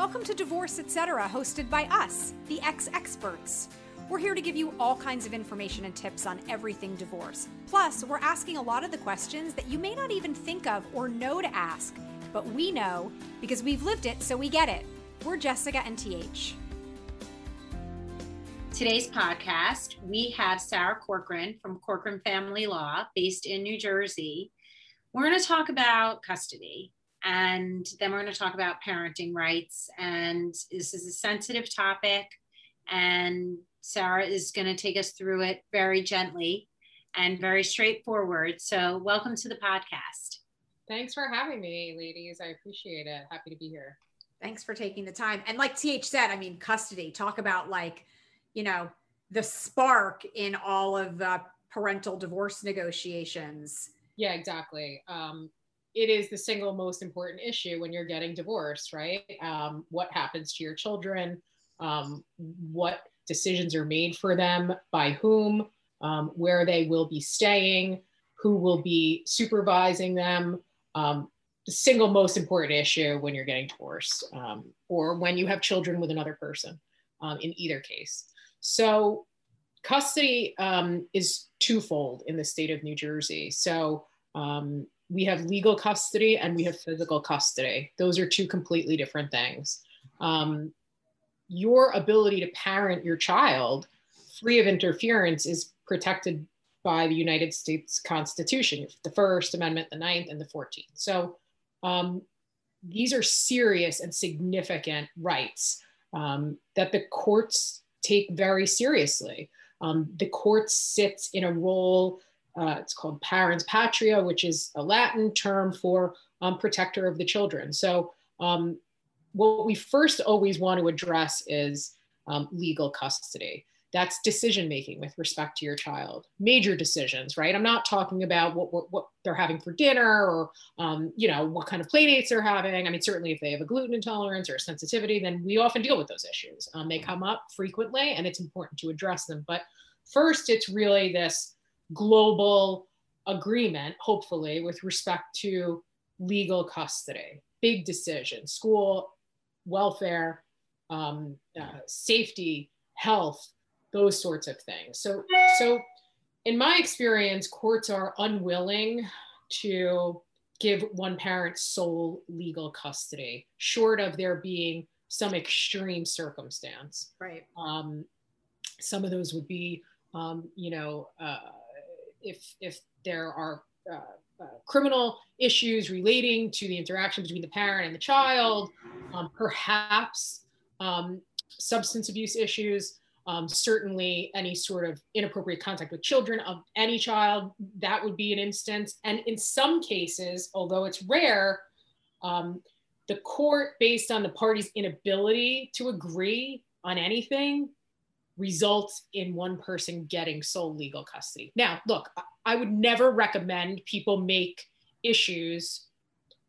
Welcome to Divorce Etc., hosted by us, the ex experts. We're here to give you all kinds of information and tips on everything divorce. Plus, we're asking a lot of the questions that you may not even think of or know to ask, but we know because we've lived it, so we get it. We're Jessica and TH. Today's podcast, we have Sara Corcoran from Corcoran Family Law, based in New Jersey. We're going to talk about custody and then we're going to talk about parenting rights. And this is a sensitive topic, and Sara is going to take us through it very gently and very straightforward. So, welcome to the podcast. Thanks for having me, ladies. I appreciate it. Happy to be here. Thanks for taking the time. And like TH said, I mean, custody, talk about like, you know, the spark in all of the parental divorce negotiations. Yeah, exactly. Um, it is the single most important issue when you're getting divorced, right? Um, what happens to your children? Um, what decisions are made for them? By whom? Um, where they will be staying? Who will be supervising them? Um, the single most important issue when you're getting divorced um, or when you have children with another person, um, in either case. So, custody is twofold in the state of New Jersey. So, um, we have legal custody and we have physical custody. Those are two completely different things. Um, your ability to parent your child free of interference is protected by the United States Constitution, the First Amendment, the Ninth, and the 14th. So um, these are serious and significant rights um, that the courts take very seriously. Um, the court sits in a role uh, it's called parens patriae, which is a Latin term for um, protector of the children. So, um, what we first always want to address is um, legal custody. That's decision making with respect to your child. Major decisions, right? I'm not talking about what, what, what they're having for dinner or, um, you know, what kind of play dates they're having. I mean, certainly if they have a gluten intolerance or a sensitivity, then we often deal with those issues. Um, they come up frequently and it's important to address them. But first, it's really this global agreement, hopefully, with respect to legal custody, big decision, school, welfare, um, uh, safety, health, those sorts of things. So, so in my experience, courts are unwilling to give one parent sole legal custody, short of there being some extreme circumstance. Right. Um, some of those would be, um, you know, uh, if if there are uh, uh, criminal issues relating to the interaction between the parent and the child, um, perhaps um, substance abuse issues, um, certainly any sort of inappropriate contact with children of any child, that would be an instance. And in some cases, although it's rare, um, the court, based on the party's inability to agree on anything, results in one person getting sole legal custody. Now, look, I would never recommend people make issues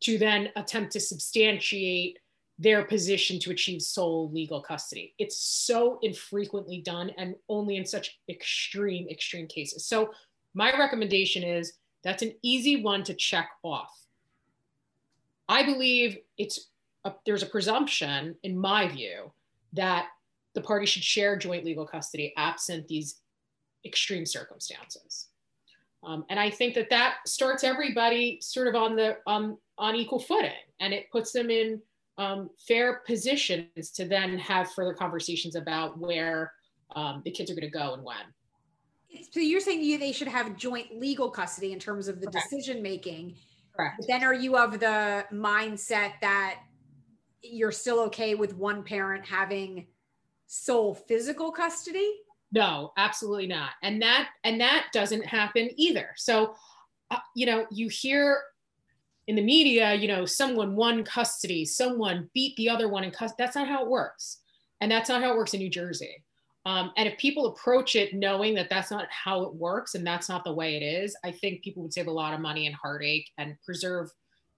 to then attempt to substantiate their position to achieve sole legal custody. It's so infrequently done and only in such extreme, extreme cases. So, my recommendation is that's an easy one to check off. I believe it's a, there's a presumption, in my view, that the party should share joint legal custody absent these extreme circumstances. Um, and I think that that starts everybody sort of on the um, on equal footing, and it puts them in um, fair positions to then have further conversations about where um, the kids are going to go and when. So you're saying you, they should have joint legal custody in terms of the Correct. decision making. Correct. But then are you of the mindset that you're still okay with one parent having sole physical custody? No, absolutely not. And that and that doesn't happen either. So, uh, you know, you hear in the media, you know, someone won custody, someone beat the other one in custody. That's not how it works, and that's not how it works in New Jersey. Um, and if people approach it knowing that that's not how it works and that's not the way it is, I think people would save a lot of money and heartache and preserve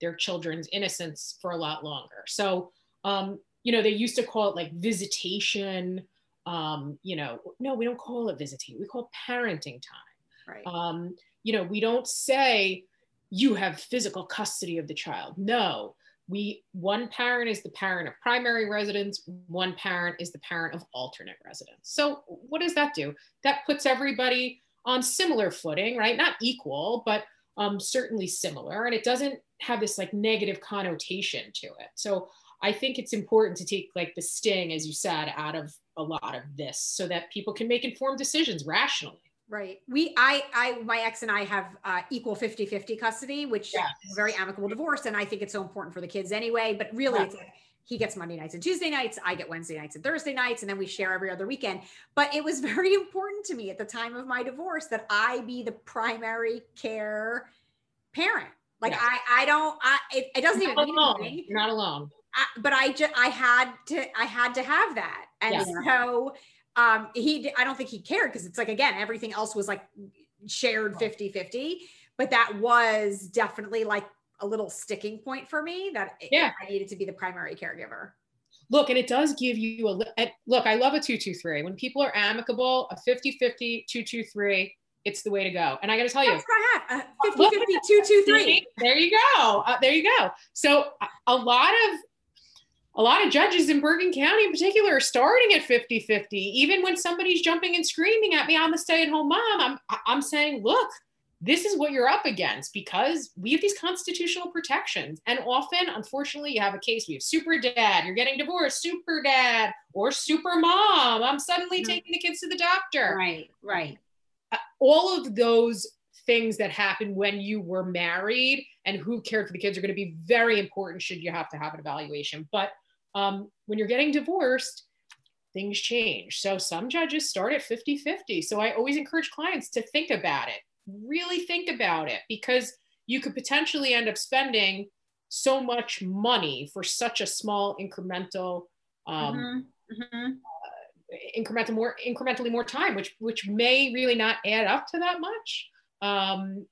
their children's innocence for a lot longer. So, um, you know, they used to call it like visitation. Um, you know, no, we don't call it visiting. We call it parenting time. Right. Um, you know, we don't say you have physical custody of the child. No, we one parent is the parent of primary residence one parent is the parent of alternate residence so what does that do that puts everybody on similar footing right not equal but um, certainly similar and it doesn't have this like negative connotation to it so i think it's important to take like the sting as you said out of a lot of this so that people can make informed decisions rationally Right. We, I, I, my ex and I have uh, equal 50 50 custody, which yes. is a very amicable divorce. And I think it's so important for the kids anyway. But really, yeah. it's like he gets Monday nights and Tuesday nights. I get Wednesday nights and Thursday nights. And then we share every other weekend. But it was very important to me at the time of my divorce that I be the primary care parent. Like, yes. I, I don't, I, it, it doesn't You're even mean anything. You're not alone. I, but I just, I had to, I had to have that. And yeah. so, um he i don't think he cared because it's like again everything else was like shared 50 50 but that was definitely like a little sticking point for me that yeah. i needed to be the primary caregiver look and it does give you a look i love a 223 when people are amicable a 50 50 223 it's the way to go and i gotta tell you That's I have. Uh, 50 50 223 there you go uh, there you go so a lot of a lot of judges in Bergen County in particular are starting at 50 50. Even when somebody's jumping and screaming at me, I'm a stay at home mom, I'm, I'm saying, look, this is what you're up against because we have these constitutional protections. And often, unfortunately, you have a case we have super dad, you're getting divorced, super dad, or super mom. I'm suddenly mm-hmm. taking the kids to the doctor. Right, right. Uh, all of those things that happen when you were married and who cared for the kids are going to be very important should you have to have an evaluation. But um, when you're getting divorced, things change. So some judges start at 50 50. So I always encourage clients to think about it, really think about it, because you could potentially end up spending so much money for such a small incremental. Um, mm-hmm. Mm-hmm. Uh, incremental more incrementally more time which which may really not add up to that much um,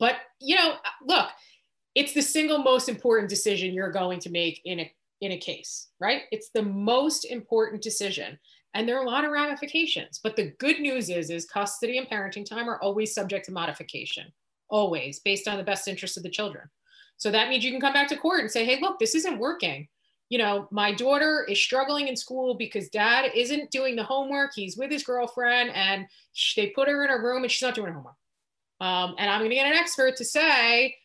but you know look it's the single most important decision you're going to make in a in a case, right? It's the most important decision. And there are a lot of ramifications. But the good news is, is custody and parenting time are always subject to modification, always based on the best interest of the children. So that means you can come back to court and say, hey, look, this isn't working. You know, my daughter is struggling in school because dad isn't doing the homework. He's with his girlfriend and they put her in a room and she's not doing her homework. Um, and I'm going to get an expert to say,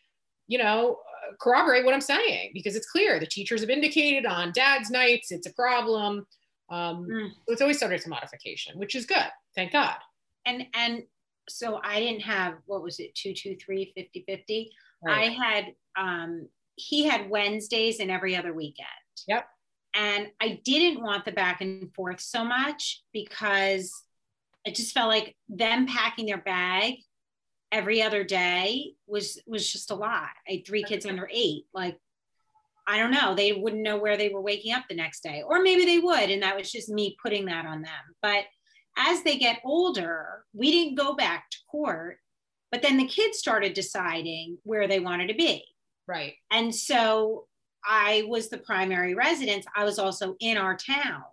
you know, corroborate what I'm saying because it's clear the teachers have indicated on dad's nights it's a problem. Um, mm. So it's always subject to modification, which is good. Thank God. And and so I didn't have what was it 223 50 50. Right. I had um he had Wednesdays and every other weekend. Yep. And I didn't want the back and forth so much because it just felt like them packing their bag every other day was was just a lot. I had three kids under eight. Like, I don't know. They wouldn't know where they were waking up the next day, or maybe they would, and that was just me putting that on them. But as they get older, we didn't go back to court, but then the kids started deciding where they wanted to be. Right. And so I was the primary residence. I was also in our town.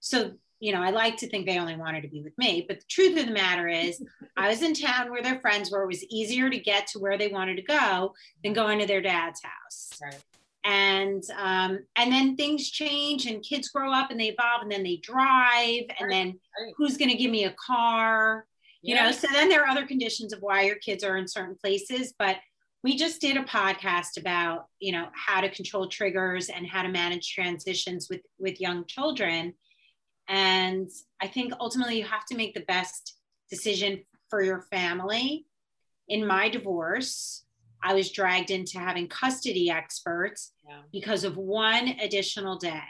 So you know, I like to think they only wanted to be with me, but the truth of the matter is, I was in town where their friends were. It was easier to get to where they wanted to go than going to their dad's house. Right. And um, and then things change, and kids grow up, and they evolve, and then they drive, and then right. who's going to give me a car? You know, so then there are other conditions of why your kids are in certain places, but we just did a podcast about you know how to control triggers and how to manage transitions with with young children and I think ultimately you have to make the best decision for your family. In my divorce, I was dragged into having custody experts yeah. because of one additional day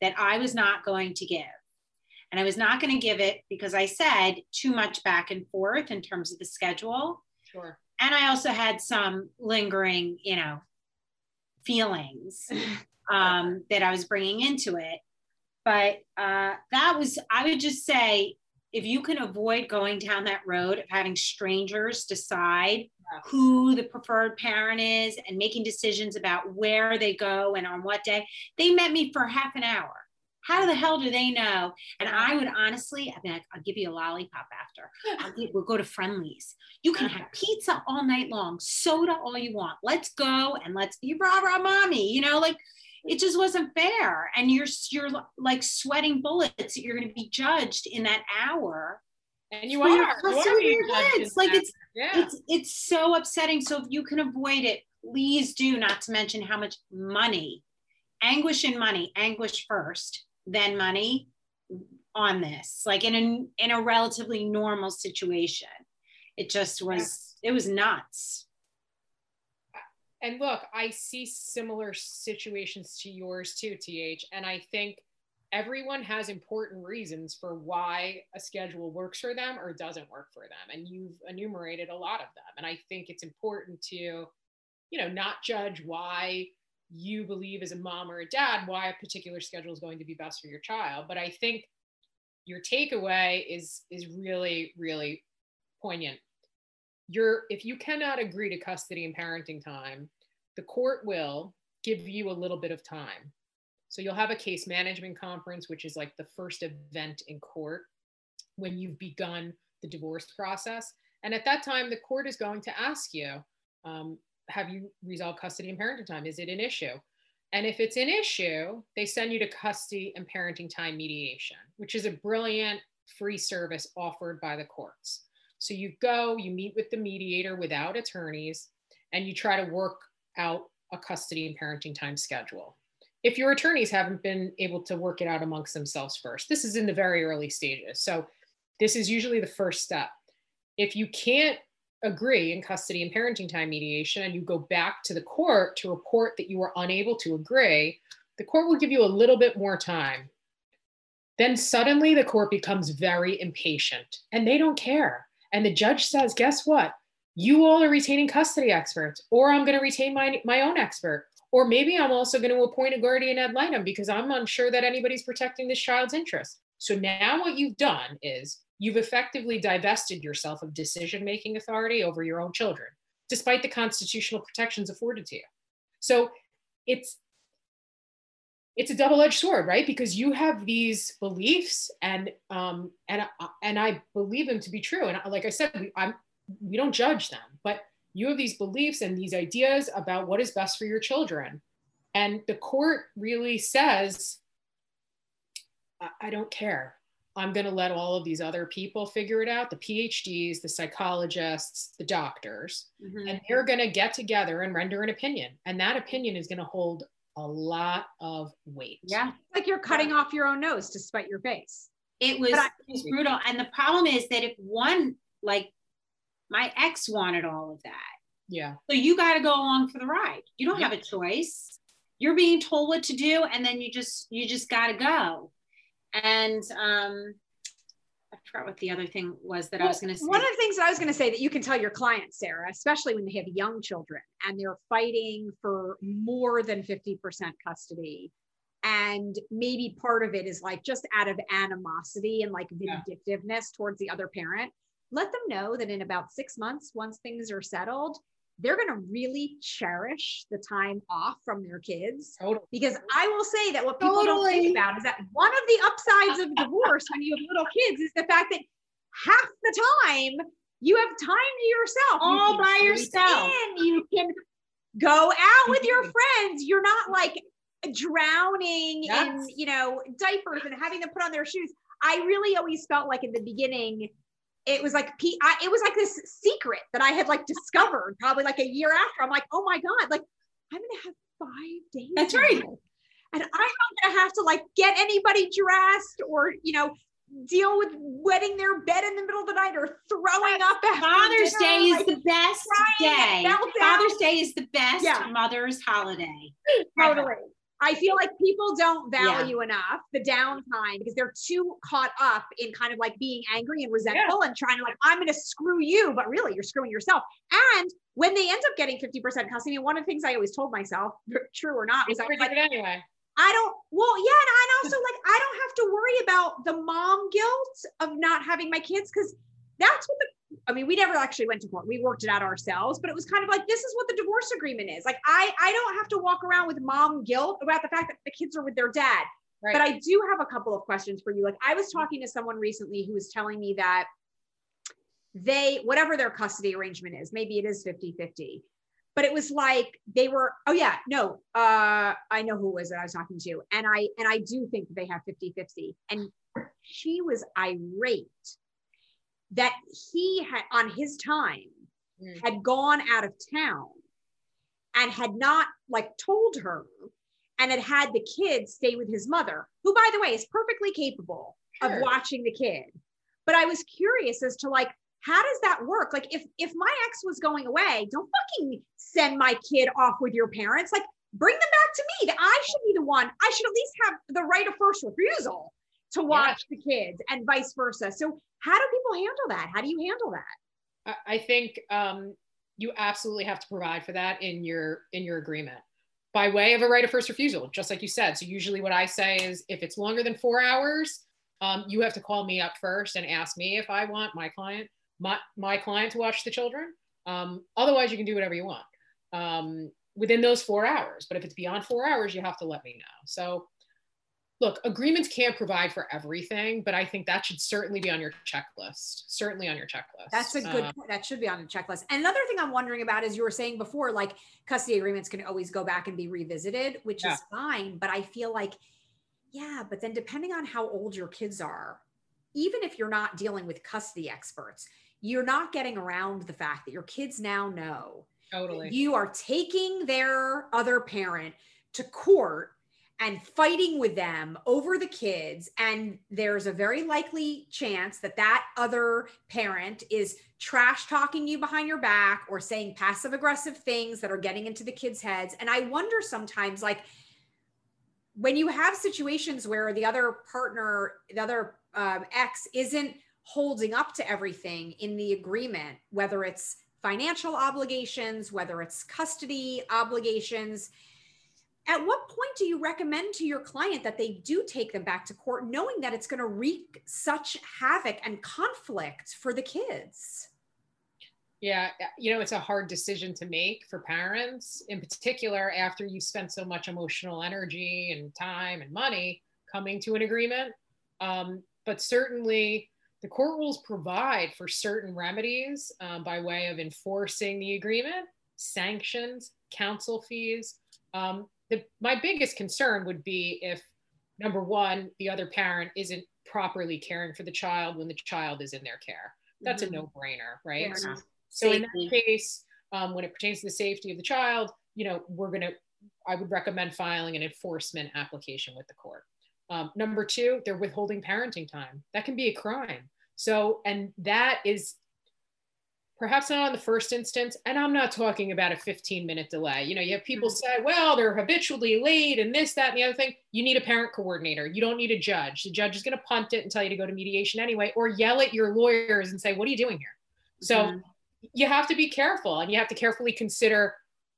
that I was not going to give. And I was not going to give it because I said too much back and forth in terms of the schedule. Sure. And I also had some lingering, you know, feelings um, that I was bringing into it. But uh, that was, I would just say, if you can avoid going down that road of having strangers decide who the preferred parent is and making decisions about where they go and on what day, they met me for half an hour. How the hell do they know? And I would honestly, I mean, like, I'll give you a lollipop after. Give, we'll go to Friendly's. You can have pizza all night long, soda all you want. Let's go and let's be rah rah mommy. You know, like it just wasn't fair. And you're you're like sweating bullets. That you're going to be judged in that hour. And you are, you are being judged like it's yeah. it's it's so upsetting. So if you can avoid it, please do. Not to mention how much money, anguish and money, anguish first, then money on this. Like in a in a relatively normal situation, it just was it was nuts and look, I see similar situations to yours too, TH. And I think everyone has important reasons for why a schedule works for them or doesn't work for them. And you've enumerated a lot of them. And I think it's important to, you know, not judge why you believe as a mom or a dad why a particular schedule is going to be best for your child. But I think your takeaway is is really, really poignant you're if you cannot agree to custody and parenting time, the court will give you a little bit of time. So you'll have a case management conference, which is like the first event in court when you've begun the divorce process. And at that time, the court is going to ask you, um, have you resolved custody and parenting time? Is it an issue? And if it's an issue, they send you to custody and parenting time mediation, which is a brilliant free service offered by the courts. So you go, you meet with the mediator without attorneys, and you try to work out a custody and parenting time schedule. If your attorneys haven't been able to work it out amongst themselves first, this is in the very early stages. So this is usually the first step. If you can't agree in custody and parenting time mediation and you go back to the court to report that you were unable to agree, the court will give you a little bit more time. Then suddenly the court becomes very impatient and they don't care and the judge says, guess what? You all are retaining custody experts, or I'm going to retain my, my own expert. Or maybe I'm also going to appoint a guardian ad litem because I'm unsure that anybody's protecting this child's interest. So now what you've done is you've effectively divested yourself of decision making authority over your own children, despite the constitutional protections afforded to you. So it's it's a double-edged sword right because you have these beliefs and um and and i believe them to be true and like i said i'm we don't judge them but you have these beliefs and these ideas about what is best for your children and the court really says i, I don't care i'm going to let all of these other people figure it out the phds the psychologists the doctors mm-hmm. and they're going to get together and render an opinion and that opinion is going to hold a lot of weight. Yeah. Like you're cutting off your own nose to spite your face. It was, I, it was brutal. And the problem is that if one, like my ex wanted all of that. Yeah. So you got to go along for the ride. You don't yeah. have a choice. You're being told what to do and then you just, you just got to go. And, um, I forgot what the other thing was that well, I was going to say. One of the things that I was going to say that you can tell your clients, Sara, especially when they have young children and they're fighting for more than 50% custody. And maybe part of it is like just out of animosity and like vindictiveness yeah. towards the other parent. Let them know that in about six months, once things are settled, they're going to really cherish the time off from their kids. Totally. Because I will say that what people totally. don't think about is that one of the upsides of divorce when you have little kids is the fact that half the time you have time to yourself. All you by yourself. In, you can go out with your mm-hmm. friends. You're not like drowning yes. in, you know, diapers and having them put on their shoes. I really always felt like in the beginning, it was like I, it was like this secret that I had like discovered probably like a year after. I'm like, oh my god, like I'm gonna have five days. That's right. And I'm not gonna have to like get anybody dressed or you know deal with wetting their bed in the middle of the night or throwing up. Father's Day is like, the best day. Father's Day is the best yeah. mother's holiday. Totally. I feel like people don't value yeah. enough the downtime because they're too caught up in kind of like being angry and resentful yeah. and trying to like, I'm going to screw you, but really you're screwing yourself. And when they end up getting 50% custody, one of the things I always told myself, true or not, was I was like, anyway. I don't, well, yeah. And, and also like, I don't have to worry about the mom guilt of not having my kids because that's what the I mean, we never actually went to court. We worked it out ourselves, but it was kind of like this is what the divorce agreement is. Like I I don't have to walk around with mom guilt about the fact that the kids are with their dad. Right. But I do have a couple of questions for you. Like I was talking to someone recently who was telling me that they, whatever their custody arrangement is, maybe it is 50 50, but it was like they were, oh yeah, no, uh, I know who it was that I was talking to. And I, and I do think they have 50 50. And she was irate that he had on his time mm. had gone out of town and had not like told her and had had the kid stay with his mother, who, by the way, is perfectly capable sure. of watching the kid. But I was curious as to like, how does that work? Like, if if my ex was going away, don't fucking send my kid off with your parents. Like, bring them back to me. I should be the one. I should at least have the right of first refusal to watch yeah. the kids, and vice versa. So, how do people handle that? How do you handle that? I think um, you absolutely have to provide for that in your in your agreement by way of a right of first refusal, just like you said. So usually what I say is if it's longer than four hours, um, you have to call me up first and ask me if I want my client, my, my client to watch the children. Um, otherwise you can do whatever you want um, within those four hours. But if it's beyond four hours, you have to let me know. So look, agreements can't provide for everything, but I think that should certainly be on your checklist. Certainly on your checklist. That's a good um, point. That should be on the checklist. And another thing I'm wondering about is you were saying before, like custody agreements can always go back and be revisited, which yeah. is fine. But I feel like, yeah, but then depending on how old your kids are, even if you're not dealing with custody experts, you're not getting around the fact that your kids now know totally you are taking their other parent to court and fighting with them over the kids and there's a very likely chance that that other parent is trash talking you behind your back or saying passive aggressive things that are getting into the kids heads. And i wonder sometimes like when you have situations where the other partner the other um, ex isn't holding up to everything in the agreement whether it's financial obligations whether it's custody obligations at what point do you recommend to your client that they do take them back to court knowing that it's going to wreak such havoc and conflict for the kids? Yeah you know it's a hard decision to make for parents in particular after you spent so much emotional energy and time and money coming to an agreement. Um, but certainly the court rules provide for certain remedies um, by way of enforcing the agreement sanctions counsel fees um, the, my biggest concern would be if number one, the other parent isn't properly caring for the child when the child is in their care. That's mm-hmm. a no brainer, right? So, in that case, um, when it pertains to the safety of the child, you know, we're to, I would recommend filing an enforcement application with the court. Um, number two, they're withholding parenting time. That can be a crime. So, and that is perhaps not on the first instance and i'm not talking about a 15 minute delay. You know you have people mm-hmm. say well they're habitually late and this that and the other thing. You need a parent coordinator. You don't need a judge. The judge is going to punt it and tell you to go to mediation anyway or yell at your lawyers and say what are you doing here? So mm-hmm. you have to be careful and you have to carefully consider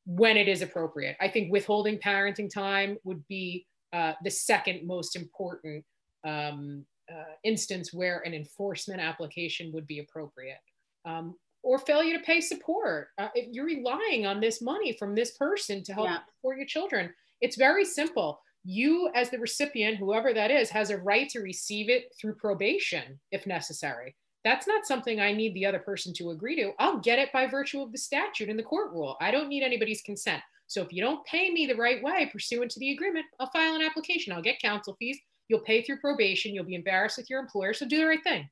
when it is appropriate. I think withholding parenting time would be uh, the second most important um, uh, instance where an enforcement application would be appropriate. Um, or failure to pay support. Uh, if you're relying on this money from this person to help yeah. support your children, it's very simple. You, as the recipient, whoever that is, has a right to receive it through probation if necessary. That's not something I need the other person to agree to. I'll get it by virtue of the statute and the court rule. I don't need anybody's consent. So if you don't pay me the right way pursuant to the agreement, I'll file an application. I'll get counsel fees. You'll pay through probation. You'll be embarrassed with your employer. So do the right thing.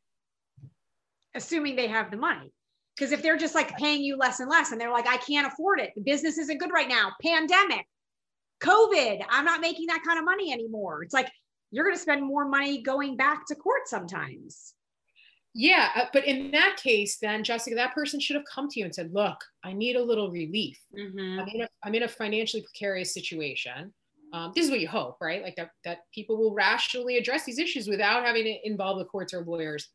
Assuming they have the money. Because if they're just like paying you less and less and they're like, I can't afford it, the business isn't good right now, pandemic, COVID, I'm not making that kind of money anymore. It's like you're going to spend more money going back to court sometimes. Yeah, uh, but in that case, then Jessica, that person should have come to you and said, "Look, I need a little relief. Mm-hmm. I'm, in a, I'm in a financially precarious situation. Um, this is what you hope, right? Like that that people will rationally address these issues without having to involve the courts or lawyers.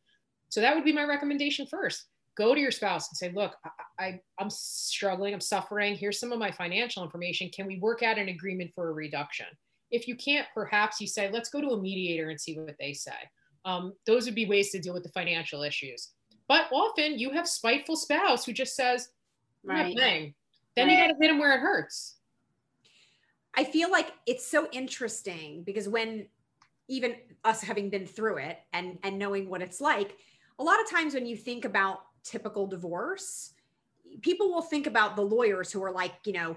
So that would be my recommendation first go to your spouse and say, look, I, I, I'm struggling, I'm suffering. Here's some of my financial information. Can we work out an agreement for a reduction? If you can't, perhaps you say, let's go to a mediator and see what they say. Um, those would be ways to deal with the financial issues. But often you have spiteful spouse who just says, right. Then right. you got to hit them where it hurts. I feel like it's so interesting because when even us having been through it and and knowing what it's like a lot of times when you think about typical divorce people will think about the lawyers who are like you know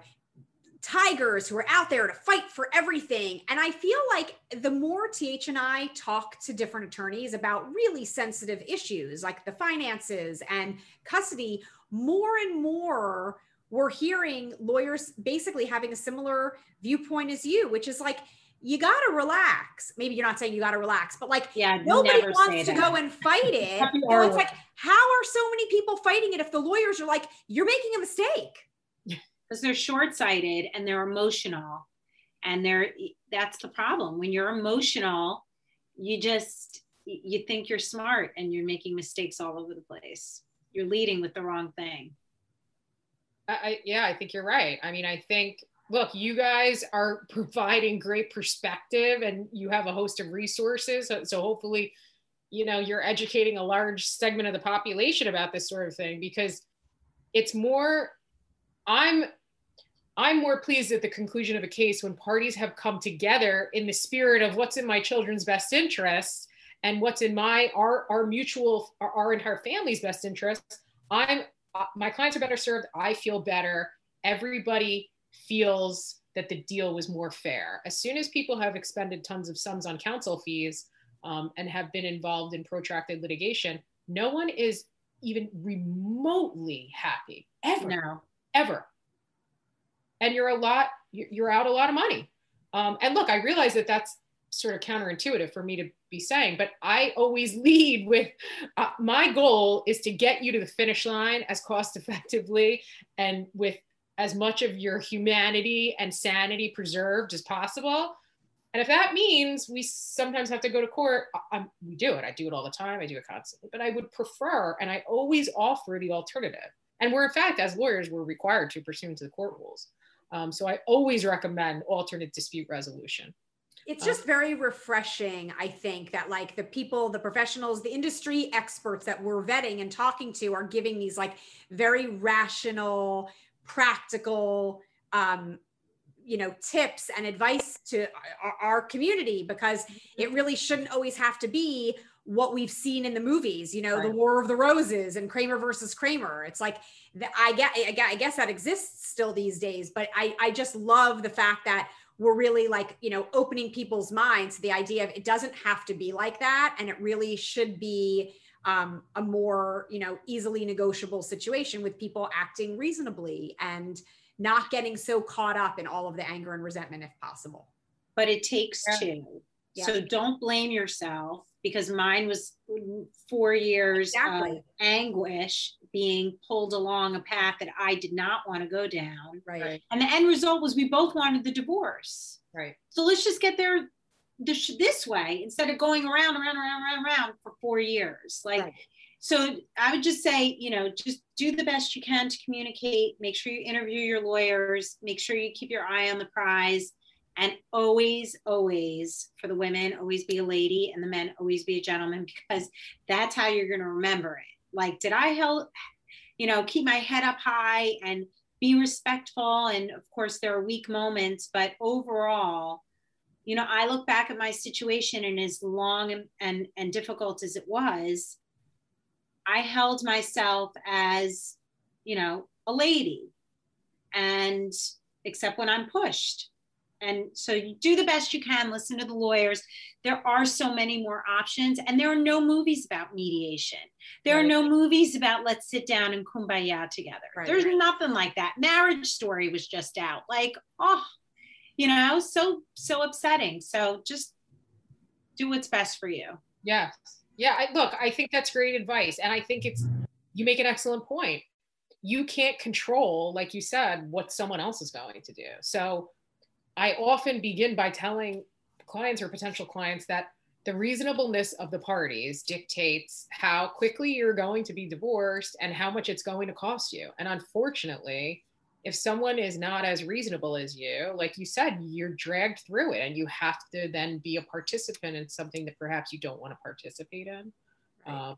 tigers who are out there to fight for everything and i feel like the more th and i talk to different attorneys about really sensitive issues like the finances and custody more and more we're hearing lawyers basically having a similar viewpoint as you which is like you got to relax. Maybe you're not saying you got to relax, but like yeah, nobody wants to go and fight it. you know, it's like, how are so many people fighting it if the lawyers are like, you're making a mistake? Because they're short sighted and they're emotional. And they're, that's the problem. When you're emotional, you just, you think you're smart and you're making mistakes all over the place. You're leading with the wrong thing. I, yeah, I think you're right. I mean, I think look, you guys are providing great perspective and you have a host of resources. So, so, hopefully, you know, you're educating a large segment of the population about this sort of thing because it's more, I'm, I'm more pleased at the conclusion of a case when parties have come together in the spirit of what's in my children's best interests and what's in my our our mutual our, our entire family's best interests. I'm uh, my clients are better served. I feel better. Everybody feels that the deal was more fair. As soon as people have expended tons of sums on counsel fees um, and have been involved in protracted litigation, no one is even remotely happy ever. No. Ever. And you're a lot, you're out a lot of money. Um, and look, I realize that that's sort of counterintuitive for me to be saying, but I always lead with uh, my goal is to get you to the finish line as cost effectively and with as much of your humanity and sanity preserved as possible. And if that means we sometimes have to go to court, I, we do it. I do it all the time. I do it constantly. But I would prefer, and I always offer the alternative. And we're, in fact, as lawyers, we're required to pursuant to the court rules. Um, so I always recommend alternate dispute resolution. It's uh, just very refreshing, I think, that like the people, the professionals, the industry experts that we're vetting and talking to are giving these like very rational, practical um, you know tips and advice to our, our, community because it really shouldn't always have to be what we've seen in the movies you know right. the war of the roses and kramer versus kramer. It's like the, I, get, I guess that exists still these days but I, I just love the fact that we're really like you know opening people's minds to the idea of it doesn't have to be like that and it really should be um, a more you know easily negotiable situation with people acting reasonably. And not getting so caught up in all of the anger and resentment if possible but it takes yeah. two yeah. so don't blame yourself because mine was four years exactly. of anguish being pulled along a path that i did not want to go down right and the end result was we both wanted the divorce right so let's just get there this, this way instead of going around, around, around, around, around for four years. Like, right. So I would just say, you know, just do the best you can to communicate. Make sure you interview your lawyers. Make sure you keep your eye on the prize. And always, always, for the women, always be a lady, and the men, always be a gentleman, because that's how you're going to remember it. Like, did I help, you know, keep my head up high and be respectful? And of course, there are weak moments, but overall, you know, I look back at my situation and as long and, and, and difficult as it was, I held myself as, you know, a lady and except when I'm pushed. And so you do the best you can, listen to the lawyers. There are so many more options, and there are no movies about mediation. There right. are no movies about let's sit down and kumbaya together. Right, There's nothing like that. Marriage Story was just out. Like, oh, you know so so upsetting so just do what's best for you yeah yeah I, look i think that's great advice and i think it's you make an excellent point. You can't control like you said what someone else is going to do. So i often begin by telling clients or potential clients that the reasonableness of the parties dictates how quickly you're going to be divorced and how much it's going to cost you. And unfortunately if someone is not as reasonable as you, like you said, you're dragged through it and you have to then be a participant in something that perhaps you don't want to participate in. Right. Um,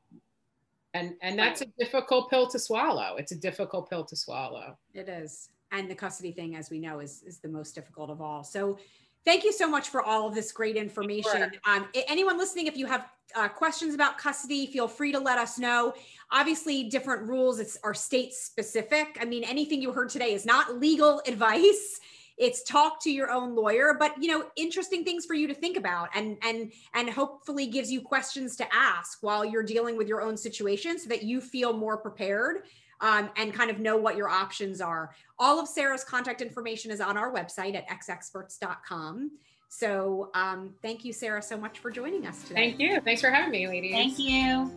and and that's right. a difficult pill to swallow. It's a difficult pill to swallow. It is. And the custody thing, as we know, is, is the most difficult of all. So thank you so much for all of this great information. Um, anyone listening, if you have uh, questions about custody, feel free to let us know. Obviously, different rules it's, are state specific. I mean, anything you heard today is not legal advice. It's talk to your own lawyer, but you know, interesting things for you to think about, and and and hopefully gives you questions to ask while you're dealing with your own situation, so that you feel more prepared um, and kind of know what your options are. All of Sara's contact information is on our website at xexperts.com. So um, thank you, Sara, so much for joining us today. Thank you. Thanks for having me, ladies. Thank you.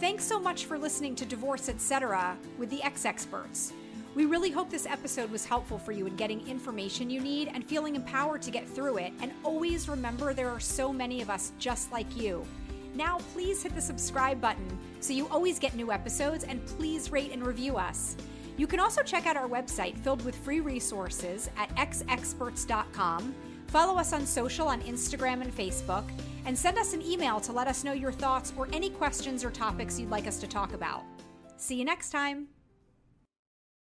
Thanks so much for listening to Divorce Etc. with the X Experts. We really hope this episode was helpful for you in getting information you need and feeling empowered to get through it. And always remember there are so many of us just like you. Now, please hit the subscribe button so you always get new episodes and please rate and review us. You can also check out our website filled with free resources at xexperts.com. Follow us on social on Instagram and Facebook, and send us an email to let us know your thoughts or any questions or topics you'd like us to talk about. See you next time.